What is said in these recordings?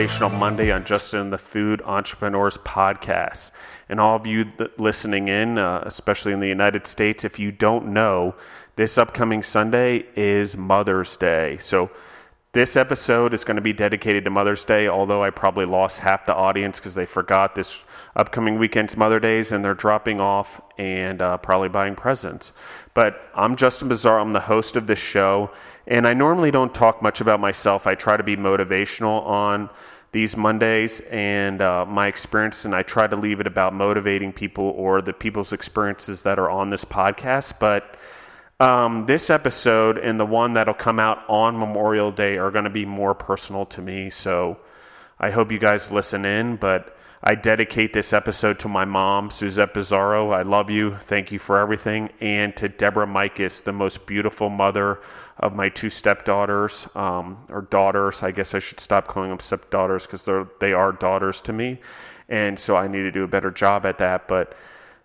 Motivational Monday on Justin the Food Entrepreneurs podcast. And all of you listening in, uh, especially in the United States, if you don't know, this upcoming Sunday is Mother's Day. So this episode is going to be dedicated to Mother's Day, although I probably lost half the audience because they forgot this upcoming weekend's Mother Days and they're dropping off and uh, probably buying presents. But I'm Justin Bizzarro. I'm the host of this show, and I normally don't talk much about myself. I try to be motivational on these Mondays and uh, my experience, and I try to leave it about motivating people or the people's experiences that are on this podcast. But um, this episode and the one that'll come out on Memorial Day are going to be more personal to me. So I hope you guys listen in. But I dedicate this episode to my mom, Suzette Bizzarro. I love you. Thank you for everything. And to Deborah Mikas, the most beautiful mother of my two stepdaughters, um, or daughters. I guess I should stop calling them stepdaughters because they're, they are daughters to me. And so I need to do a better job at that. But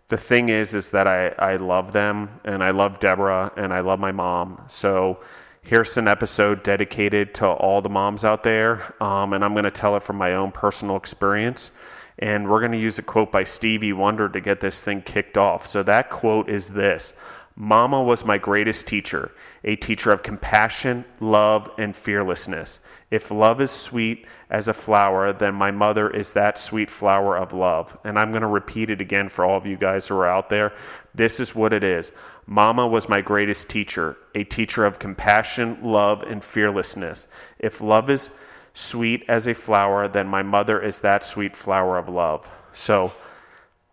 the thing is, is that I, I love them and I love Deborah and I love my mom. So here's an episode dedicated to all the moms out there. Um, and I'm going to tell it from my own personal experience. And we're going to use a quote by Stevie Wonder to get this thing kicked off. So that quote is this Mama was my greatest teacher, a teacher of compassion, love, and fearlessness. If love is sweet as a flower, then my mother is that sweet flower of love. And I'm going to repeat it again for all of you guys who are out there. This is what it is Mama was my greatest teacher, a teacher of compassion, love, and fearlessness. If love is sweet as a flower, then my mother is that sweet flower of love. So,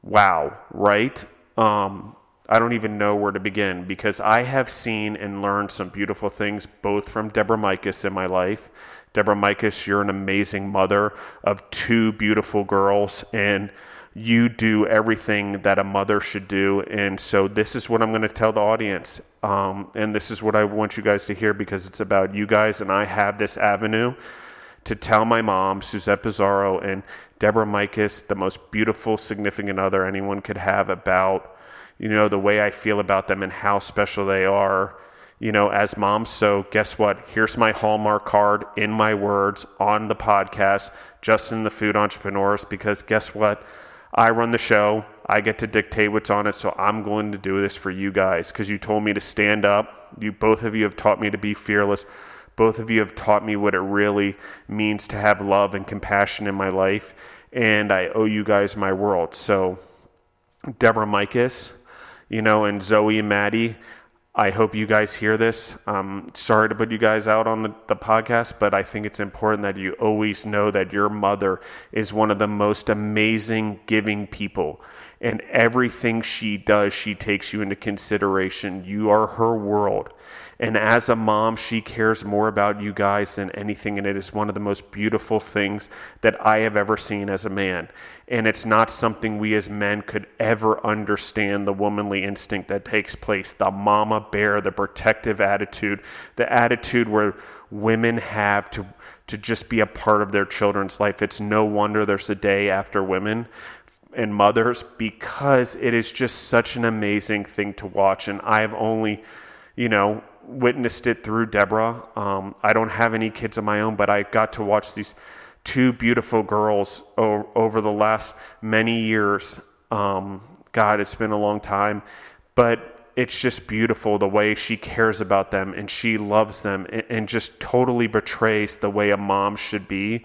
wow, right? Um, I don't even know where to begin because I have seen and learned some beautiful things both from Deborah Mikas in my life. Deborah Mikas, you're an amazing mother of two beautiful girls, and you do everything that a mother should do. And so, this is what I'm going to tell the audience. Um, and this is what I want you guys to hear because it's about you guys, and I have this avenue to tell my mom, Suzette Bizzarro, and Deborah Mikas, the most beautiful significant other anyone could have, about you know the way I feel about them and how special they are, you know, as moms. So guess what? Here's my Hallmark card in my words on the podcast, Justin the Food Entrepreneurs, because guess what? I run the show. I get to dictate what's on it, so I'm going to do this for you guys because you told me to stand up. You both of you have taught me to be fearless. Both of you have taught me what it really means to have love and compassion in my life, and I owe you guys my world. So, Deborah Mikas, you know, and Zoe and Maddie, I hope you guys hear this. Um, sorry to put you guys out on the, the podcast, but I think it's important that you always know that your mother is one of the most amazing giving people. And everything she does, she takes you into consideration. You are her world. And as a mom, she cares more about you guys than anything. And it is one of the most beautiful things that I have ever seen as a man. And it's not something we as men could ever understand the womanly instinct that takes place the mama bear, the protective attitude, the attitude where women have to, to just be a part of their children's life. It's no wonder there's a day after women and mothers because it is just such an amazing thing to watch. And I've only, you know, witnessed it through Deborah. Um, I don't have any kids of my own, but I got to watch these two beautiful girls o- over the last many years. Um, God, it's been a long time, but it's just beautiful the way she cares about them and she loves them and, and just totally betrays the way a mom should be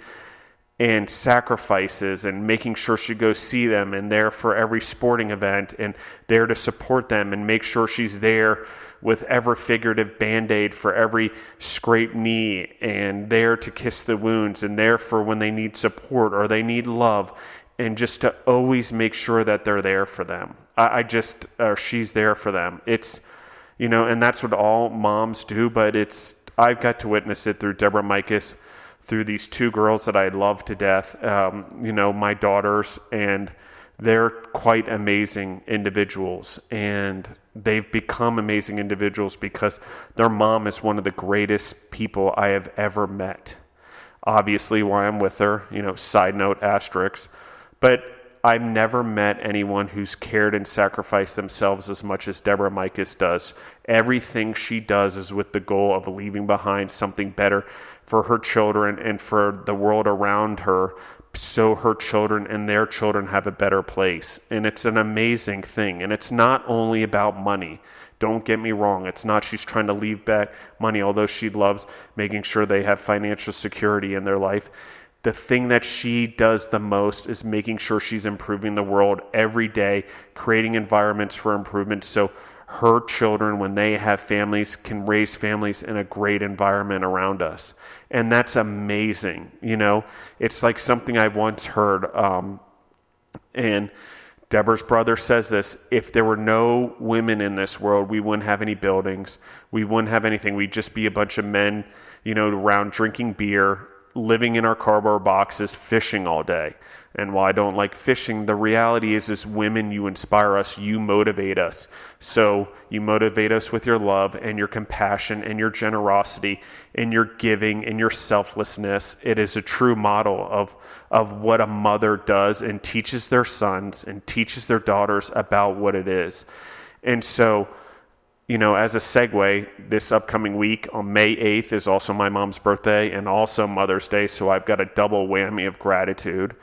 and sacrifices and making sure she goes see them and there for every sporting event and there to support them and make sure she's there with ever figurative band aid for every scraped knee, and there to kiss the wounds, and there for when they need support or they need love, and just to always make sure that they're there for them. I, I just, or she's there for them. It's, you know, and that's what all moms do, but it's, I've got to witness it through Deborah Mikas, through these two girls that I love to death, um, you know, my daughters, and they're quite amazing individuals. And they've become amazing individuals because their mom is one of the greatest people I have ever met. Obviously, why I'm with her, you know, side note, asterisk. But I've never met anyone who's cared and sacrificed themselves as much as Deborah Mikas does. Everything she does is with the goal of leaving behind something better for her children and for the world around her so her children and their children have a better place. And it's an amazing thing. And it's not only about money. Don't get me wrong. It's not she's trying to leave back money, although she loves making sure they have financial security in their life. The thing that she does the most is making sure she's improving the world every day, creating environments for improvement so her children, when they have families, can raise families in a great environment around us. And that's amazing. You know, it's like something I once heard. Um, and Deborah's brother says this if there were no women in this world, we wouldn't have any buildings. We wouldn't have anything. We'd just be a bunch of men, you know, around drinking beer, living in our cardboard boxes, fishing all day. And while I don't like fishing, the reality is, as women, you inspire us, you motivate us. So you motivate us with your love and your compassion and your generosity and your giving and your selflessness. It is a true model of, of what a mother does and teaches their sons and teaches their daughters about what it is. And so, you know, as a segue, this upcoming week on May 8th is also my mom's birthday and also Mother's Day. So I've got a double whammy of gratitude.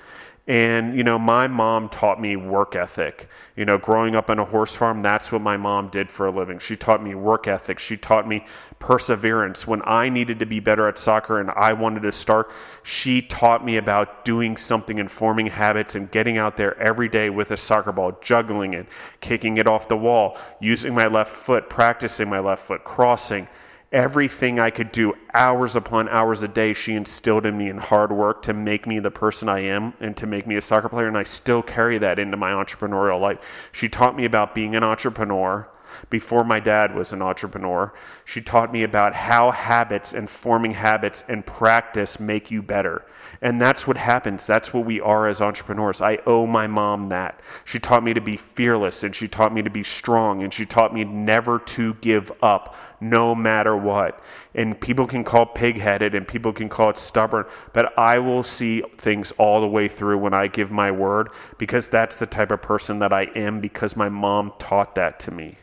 And, you know, my mom taught me work ethic. You know, growing up on a horse farm, that's what my mom did for a living. She taught me work ethic. She taught me perseverance. When I needed to be better at soccer and I wanted to start, she taught me about doing something and forming habits and getting out there every day with a soccer ball, juggling it, kicking it off the wall, using my left foot, practicing my left foot, crossing everything I could do hours upon hours a day, she instilled in me in hard work to make me the person I am and to make me a soccer player. And I still carry that into my entrepreneurial life. She taught me about being an entrepreneur before my dad was an entrepreneur. She taught me about how habits and forming habits and practice make you better. And that's what happens. That's what we are as entrepreneurs. I owe my mom that. She taught me to be fearless and she taught me to be strong and she taught me never to give up no matter what. And people can call pig-headed and people can call it stubborn, but I will see things all the way through when I give my word because that's the type of person that I am because my mom taught that to me.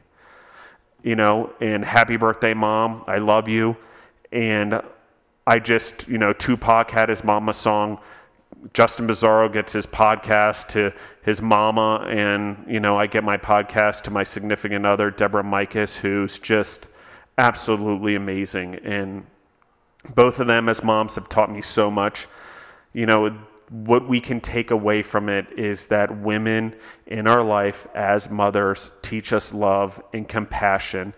You know, and happy birthday mom. I love you. And I just, you know, Tupac had his mama song. Justin Bizzarro gets his podcast to his mama, and, you know, I get my podcast to my significant other, Deborah Mikas, who's just absolutely amazing. And both of them, as moms, have taught me so much. You know, what we can take away from it is that women in our life as mothers teach us love and compassion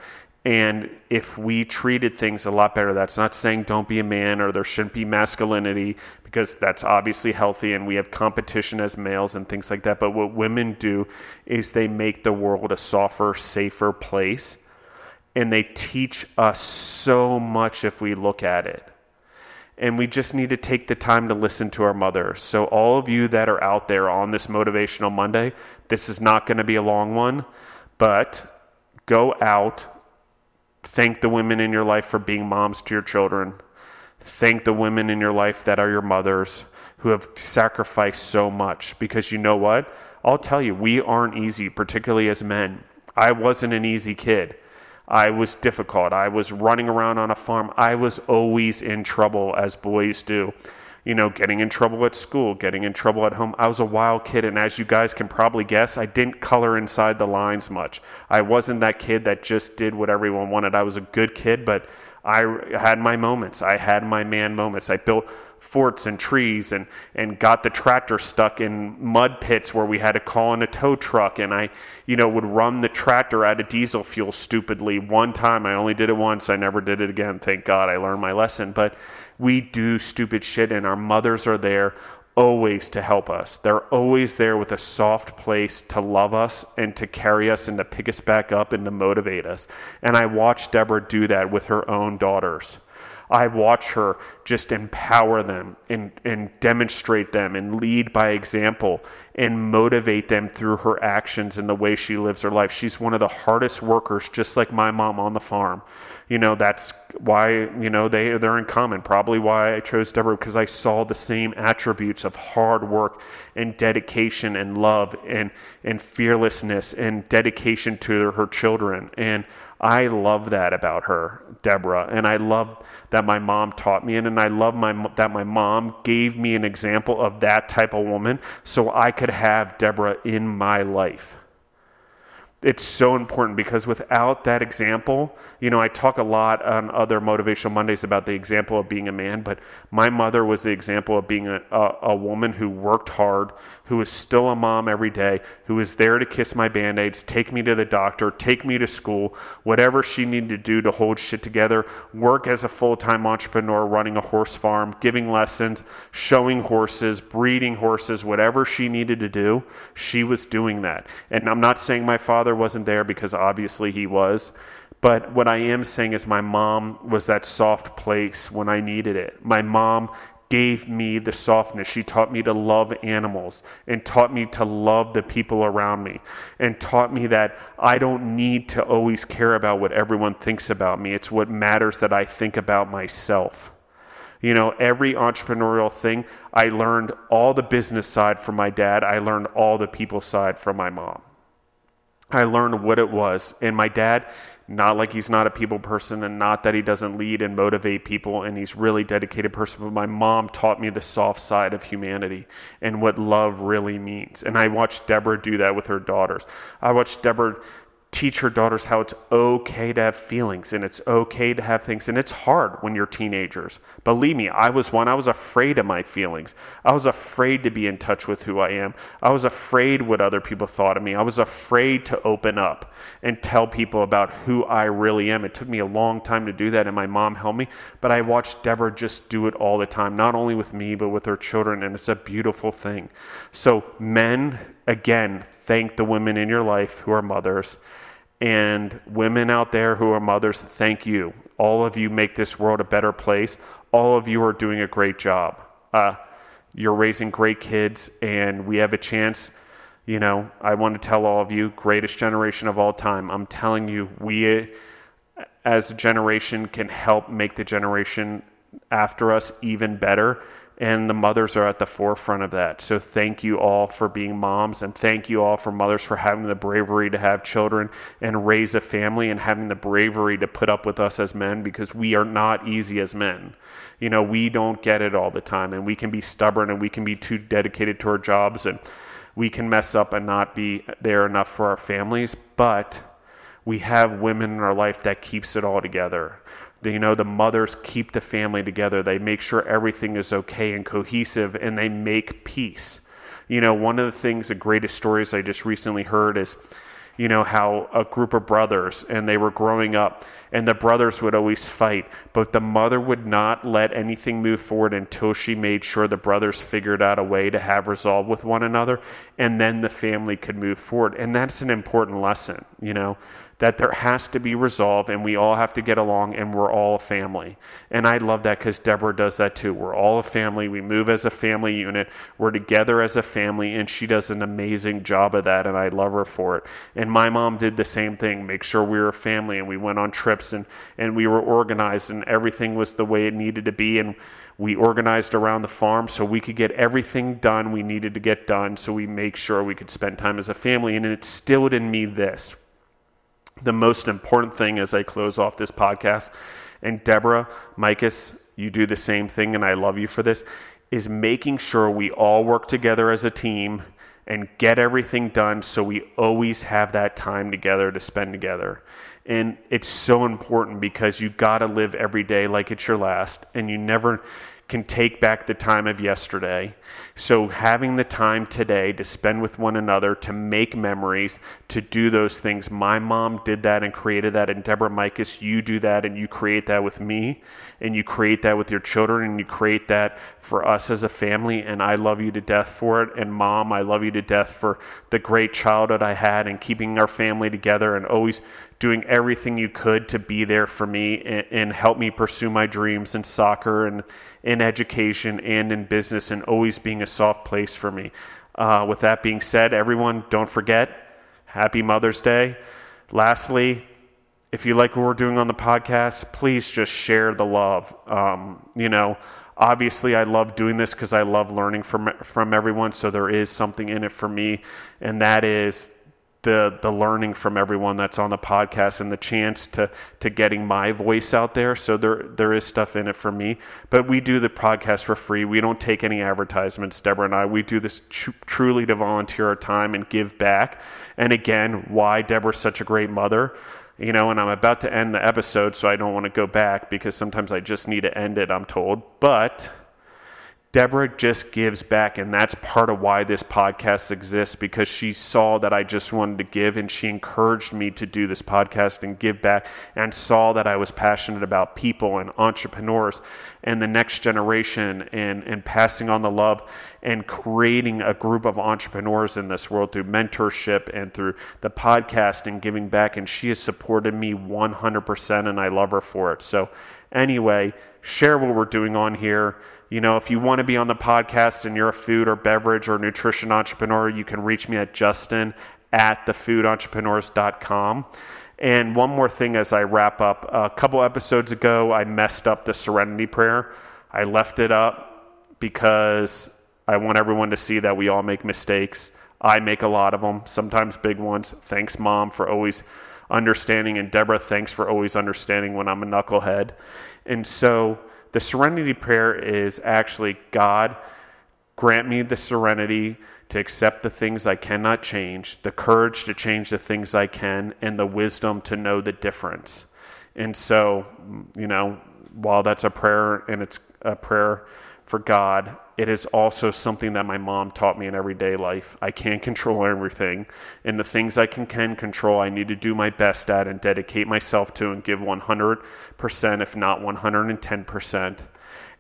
and if we treated things a lot better, that's not saying don't be a man or there shouldn't be masculinity because that's obviously healthy and we have competition as males and things like that. But what women do is they make the world a softer, safer place. And they teach us so much if we look at it. And we just need to take the time to listen to our mothers. So, all of you that are out there on this Motivational Monday, this is not going to be a long one, but go out Thank the women in your life for being moms to your children. Thank the women in your life that are your mothers who have sacrificed so much. Because you know what? I'll tell you, we aren't easy, particularly as men. I wasn't an easy kid. I was difficult. I was running around on a farm. I was always in trouble, as boys do you know, getting in trouble at school, getting in trouble at home. I was a wild kid, and as you guys can probably guess, I didn't color inside the lines much. I wasn't that kid that just did what everyone wanted. I was a good kid, but I had my moments. I had my man moments. I built forts and trees and, and got the tractor stuck in mud pits where we had to call in a tow truck and I, you know, would run the tractor out of diesel fuel stupidly. One time I only did it once, I never did it again. Thank God I learned my lesson. But we do stupid shit and our mothers are there always to help us. They're always there with a soft place to love us and to carry us and to pick us back up and to motivate us. And I watched Deborah do that with her own daughters. I watch her just empower them and, and demonstrate them and lead by example and motivate them through her actions and the way she lives her life. She's one of the hardest workers, just like my mom on the farm. You know, that's why, you know, they, they're in common. Probably why I chose Deborah, because I saw the same attributes of hard work and dedication and love and, and fearlessness and dedication to her children. And I love that about her, Deborah, and I love that my mom taught me, and, and I love my that my mom gave me an example of that type of woman, so I could have Deborah in my life. It's so important because without that example, you know, I talk a lot on other Motivational Mondays about the example of being a man, but my mother was the example of being a, a, a woman who worked hard, who was still a mom every day, who was there to kiss my band aids, take me to the doctor, take me to school, whatever she needed to do to hold shit together, work as a full time entrepreneur running a horse farm, giving lessons, showing horses, breeding horses, whatever she needed to do, she was doing that. And I'm not saying my father wasn't there because obviously he was. But what I am saying is, my mom was that soft place when I needed it. My mom gave me the softness. She taught me to love animals and taught me to love the people around me and taught me that I don't need to always care about what everyone thinks about me. It's what matters that I think about myself. You know, every entrepreneurial thing, I learned all the business side from my dad, I learned all the people side from my mom. I learned what it was. And my dad, not like he's not a people person and not that he doesn't lead and motivate people and he's really dedicated person but my mom taught me the soft side of humanity and what love really means. And i watched deborah do that with her daughters. I watched deborah teach her daughters how it's okay to have feelings and it's okay to have things. And it's hard when you're teenagers. Believe me, I was one. I was afraid of my feelings. I was afraid to be in touch with who I am. I was afraid what other people thought of me. I was afraid to open up and tell people about who I really am. It took me a long time to do that, and my mom helped me. But I watched Deborah just do it all the time, not only with me, but with her children. And it's a beautiful thing. So, men, again, thank the women in your life who are mothers. And women out there who are mothers, thank you. All of you make this world a better place. All of you are doing a great job. Uh, you're raising great kids, and we have a chance. You know, I want to tell all of you, greatest generation of all time. I'm telling you, we as a generation can help make the generation after us even better and the mothers are at the forefront of that. So thank you all for being moms, and thank you all for mothers for having the bravery to have children and raise a family, and having the bravery to put up with us as men because we are not easy as men. You know, we don't get it all the time, and we can be stubborn, and we can be too dedicated to our jobs, and we can mess up and not be there enough for our families, but we have women in our life that keeps it all together you know the mothers keep the family together. They make sure everything is okay and cohesive and they make peace. You know one of the things the greatest stories i just recently heard is you know how a group of brothers and they were growing up and the brothers would always fight but the mother would not let anything move forward until she made sure the brothers figured out a way to have resolve with one another and then the family could move forward. And that's an important lesson you know that there has to be resolve and we all have to get along and we're all a family. And I love that because Deborah does that too. We're all a family. We move as a family unit. We're together as a family and she does an amazing job of that and I love her for it. And my mom did the same thing, make sure we were a family and we went on trips and, and we were organized and everything was the way it needed to be. And we organized around the farm so we could get everything done we needed to get done so we make sure we could spend time as a family. And it instilled in me this the most important thing as I close off this podcast, and Deborah, Mikas, you do the same thing, and I love you for this, is making sure we all work together as a team and get everything done so we always have that time together to spend together. And it's so important because you got to live every day like it's your last, and you never can take back the time of yesterday. So, having the time today to spend with one another, to make memories, to do those things. My mom did that and created that. And Deborah Mikas, you do that and you create that with me. And you create that with your children. And you create that for us as a family. And I love you to death for it. And mom, I love you to death for the great childhood I had and keeping our family together and always doing everything you could to be there for me and, and help me pursue my dreams in soccer and in education and in business and always being a soft place for me. Uh, with that being said, everyone, don't forget, happy Mother's Day. Lastly, if you like what we're doing on the podcast, please just share the love. Um, you know, obviously, I love doing this because I love learning from from everyone. So there is something in it for me, and that is the the learning from everyone that's on the podcast and the chance to to getting my voice out there. So there there is stuff in it for me. But we do the podcast for free. We don't take any advertisements. Deborah and I we do this tr- truly to volunteer our time and give back. And again, why Deborah's such a great mother. You know, and I'm about to end the episode, so I don't want to go back because sometimes I just need to end it, I'm told. But Deborah just gives back, and that's part of why this podcast exists because she saw that I just wanted to give, and she encouraged me to do this podcast and give back, and saw that I was passionate about people and entrepreneurs and the next generation, and, and passing on the love and creating a group of entrepreneurs in this world through mentorship and through the podcast and giving back. And she has supported me 100%, and I love her for it. So, anyway, share what we're doing on here you know, if you want to be on the podcast and you're a food or beverage or nutrition entrepreneur, you can reach me at justin at thefoodentrepreneurs.com. And one more thing as I wrap up. A couple episodes ago, I messed up the serenity prayer. I left it up because I want everyone to see that we all make mistakes. I make a lot of them, sometimes big ones. Thanks, Mom, for always understanding. And Deborah, thanks for always understanding when I'm a knucklehead. And so, the serenity prayer is actually God, grant me the serenity to accept the things I cannot change, the courage to change the things I can, and the wisdom to know the difference. And so, you know, while that's a prayer and it's a prayer for God, it is also something that my mom taught me in everyday life. I can't control everything, and the things I can, can control, I need to do my best at and dedicate myself to and give 100%, if not 110%.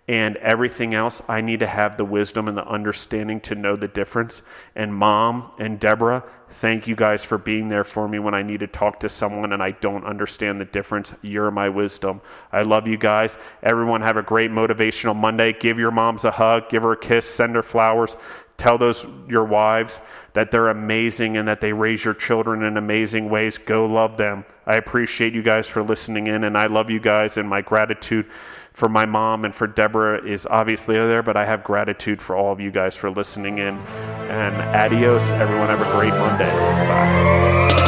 And everything else, I need to have the wisdom and the understanding to know the difference. And mom and Deborah, thank you guys for being there for me when I need to talk to someone and I don't understand the difference. You're my wisdom. I love you guys. Everyone have a great motivational Monday. Give your moms a hug, give her a kiss, send her flowers. Tell those your wives that they're amazing and that they raise your children in amazing ways. Go love them. I appreciate you guys for listening in and I love you guys and my gratitude for my mom and for Deborah is obviously there, but I have gratitude for all of you guys for listening in. And adios, everyone. Have a great Monday. Bye.